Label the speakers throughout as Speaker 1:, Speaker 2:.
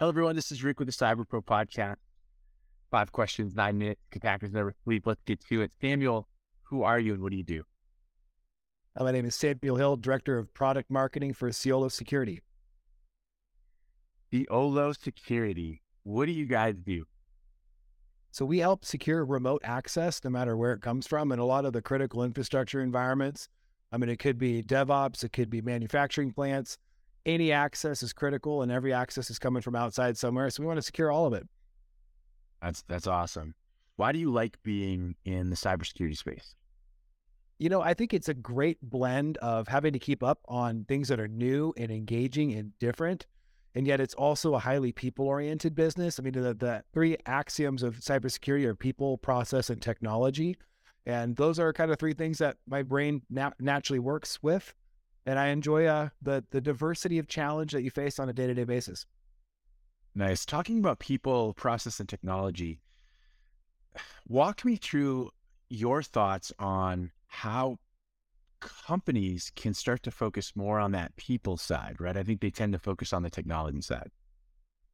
Speaker 1: Hello, everyone. This is Rick with the Cyber Pro podcast. Five questions, nine minutes. Compactors never sleep. Let's get to it. Samuel, who are you and what do you do?
Speaker 2: Uh, my name is Samuel Hill, Director of Product Marketing for Cyolo Security.
Speaker 1: Cyolo Security. What do you guys do?
Speaker 2: So we help secure remote access no matter where it comes from and a lot of the critical infrastructure environments. I mean, it could be DevOps, it could be manufacturing plants. Any access is critical and every access is coming from outside somewhere. So we want to secure all of it.
Speaker 1: That's that's awesome. Why do you like being in the cybersecurity space?
Speaker 2: You know, I think it's a great blend of having to keep up on things that are new and engaging and different and yet it's also a highly people oriented business. I mean, the, the three axioms of cybersecurity are people, process, and technology. And those are kind of three things that my brain na- naturally works with. And I enjoy uh, the, the diversity of challenge that you face on a day to day basis.
Speaker 1: Nice. Talking about people, process, and technology, walk me through your thoughts on how companies can start to focus more on that people side, right? I think they tend to focus on the technology side.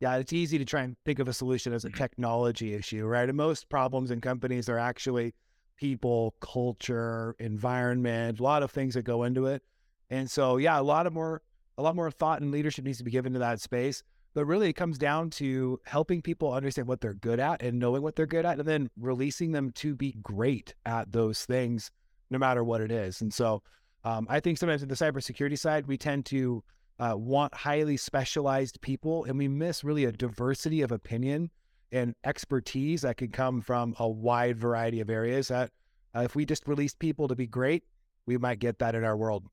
Speaker 2: Yeah, it's easy to try and think of a solution as a mm-hmm. technology issue, right? And most problems in companies are actually people, culture, environment, a lot of things that go into it. And so, yeah, a lot of more, a lot more thought and leadership needs to be given to that space. But really, it comes down to helping people understand what they're good at and knowing what they're good at, and then releasing them to be great at those things no matter what it is. And so um, I think sometimes in the cybersecurity side, we tend to uh, want highly specialized people and we miss really a diversity of opinion and expertise that could come from a wide variety of areas that uh, if we just release people to be great, we might get that in our world.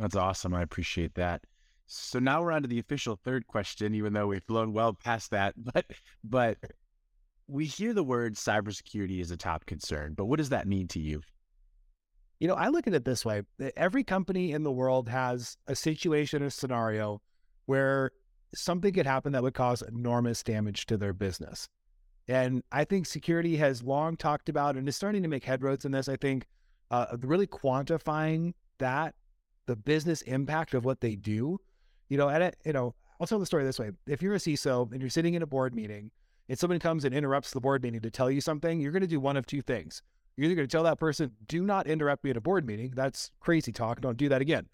Speaker 1: That's awesome. I appreciate that. So now we're on to the official third question, even though we've blown well past that. But but we hear the word cybersecurity is a top concern. But what does that mean to you?
Speaker 2: You know, I look at it this way every company in the world has a situation or scenario where something could happen that would cause enormous damage to their business. And I think security has long talked about and is starting to make headroads in this. I think uh, really quantifying that, the business impact of what they do. You know, at it, you know, I'll tell the story this way: if you're a CISO and you're sitting in a board meeting, and someone comes and interrupts the board meeting to tell you something, you're going to do one of two things. You're either going to tell that person, do not interrupt me at a board meeting. That's crazy talk. Don't do that again.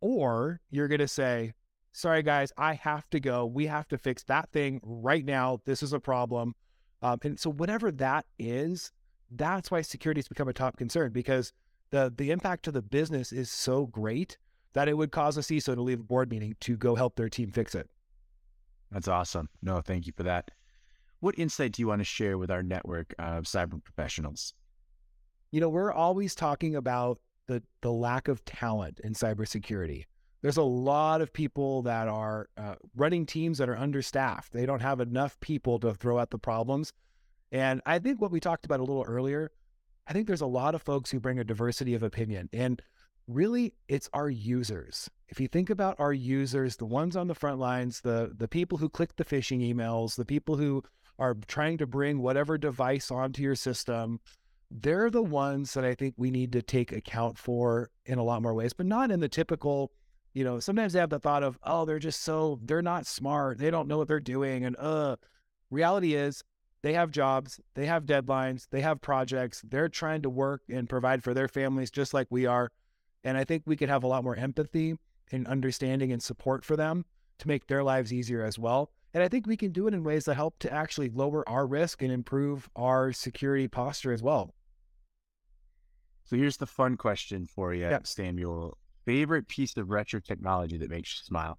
Speaker 2: Or you're going to say, sorry, guys, I have to go. We have to fix that thing right now. This is a problem. Um, and so, whatever that is, that's why security has become a top concern because the, the impact to the business is so great that it would cause a CISO to leave a board meeting to go help their team fix it.
Speaker 1: That's awesome. No, thank you for that. What insight do you want to share with our network of cyber professionals?
Speaker 2: you know, we're always talking about the the lack of talent in cybersecurity. There's a lot of people that are uh, running teams that are understaffed. They don't have enough people to throw at the problems. And I think what we talked about a little earlier, I think there's a lot of folks who bring a diversity of opinion. And really, it's our users. If you think about our users, the ones on the front lines, the the people who click the phishing emails, the people who are trying to bring whatever device onto your system, they're the ones that I think we need to take account for in a lot more ways, but not in the typical, you know, sometimes they have the thought of, oh, they're just so, they're not smart. They don't know what they're doing. And, uh, reality is they have jobs, they have deadlines, they have projects, they're trying to work and provide for their families just like we are. And I think we could have a lot more empathy and understanding and support for them to make their lives easier as well. And I think we can do it in ways that help to actually lower our risk and improve our security posture as well.
Speaker 1: So here's the fun question for you, yep. Samuel. Favorite piece of retro technology that makes you smile?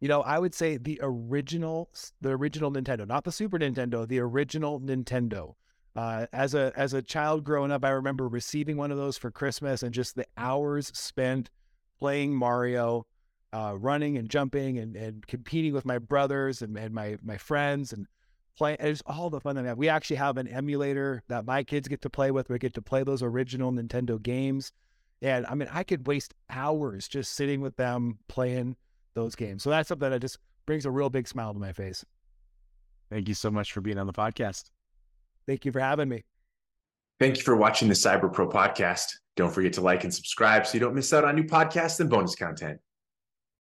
Speaker 2: You know, I would say the original, the original Nintendo, not the Super Nintendo, the original Nintendo. Uh, as a as a child growing up, I remember receiving one of those for Christmas and just the hours spent playing Mario, uh, running and jumping and, and competing with my brothers and, and my my friends and play. It's all the fun that we have. We actually have an emulator that my kids get to play with. We get to play those original Nintendo games. And I mean, I could waste hours just sitting with them playing those games. So that's something that just brings a real big smile to my face.
Speaker 1: Thank you so much for being on the podcast.
Speaker 2: Thank you for having me.
Speaker 3: Thank you for watching the Cyber Pro podcast. Don't forget to like and subscribe so you don't miss out on new podcasts and bonus content.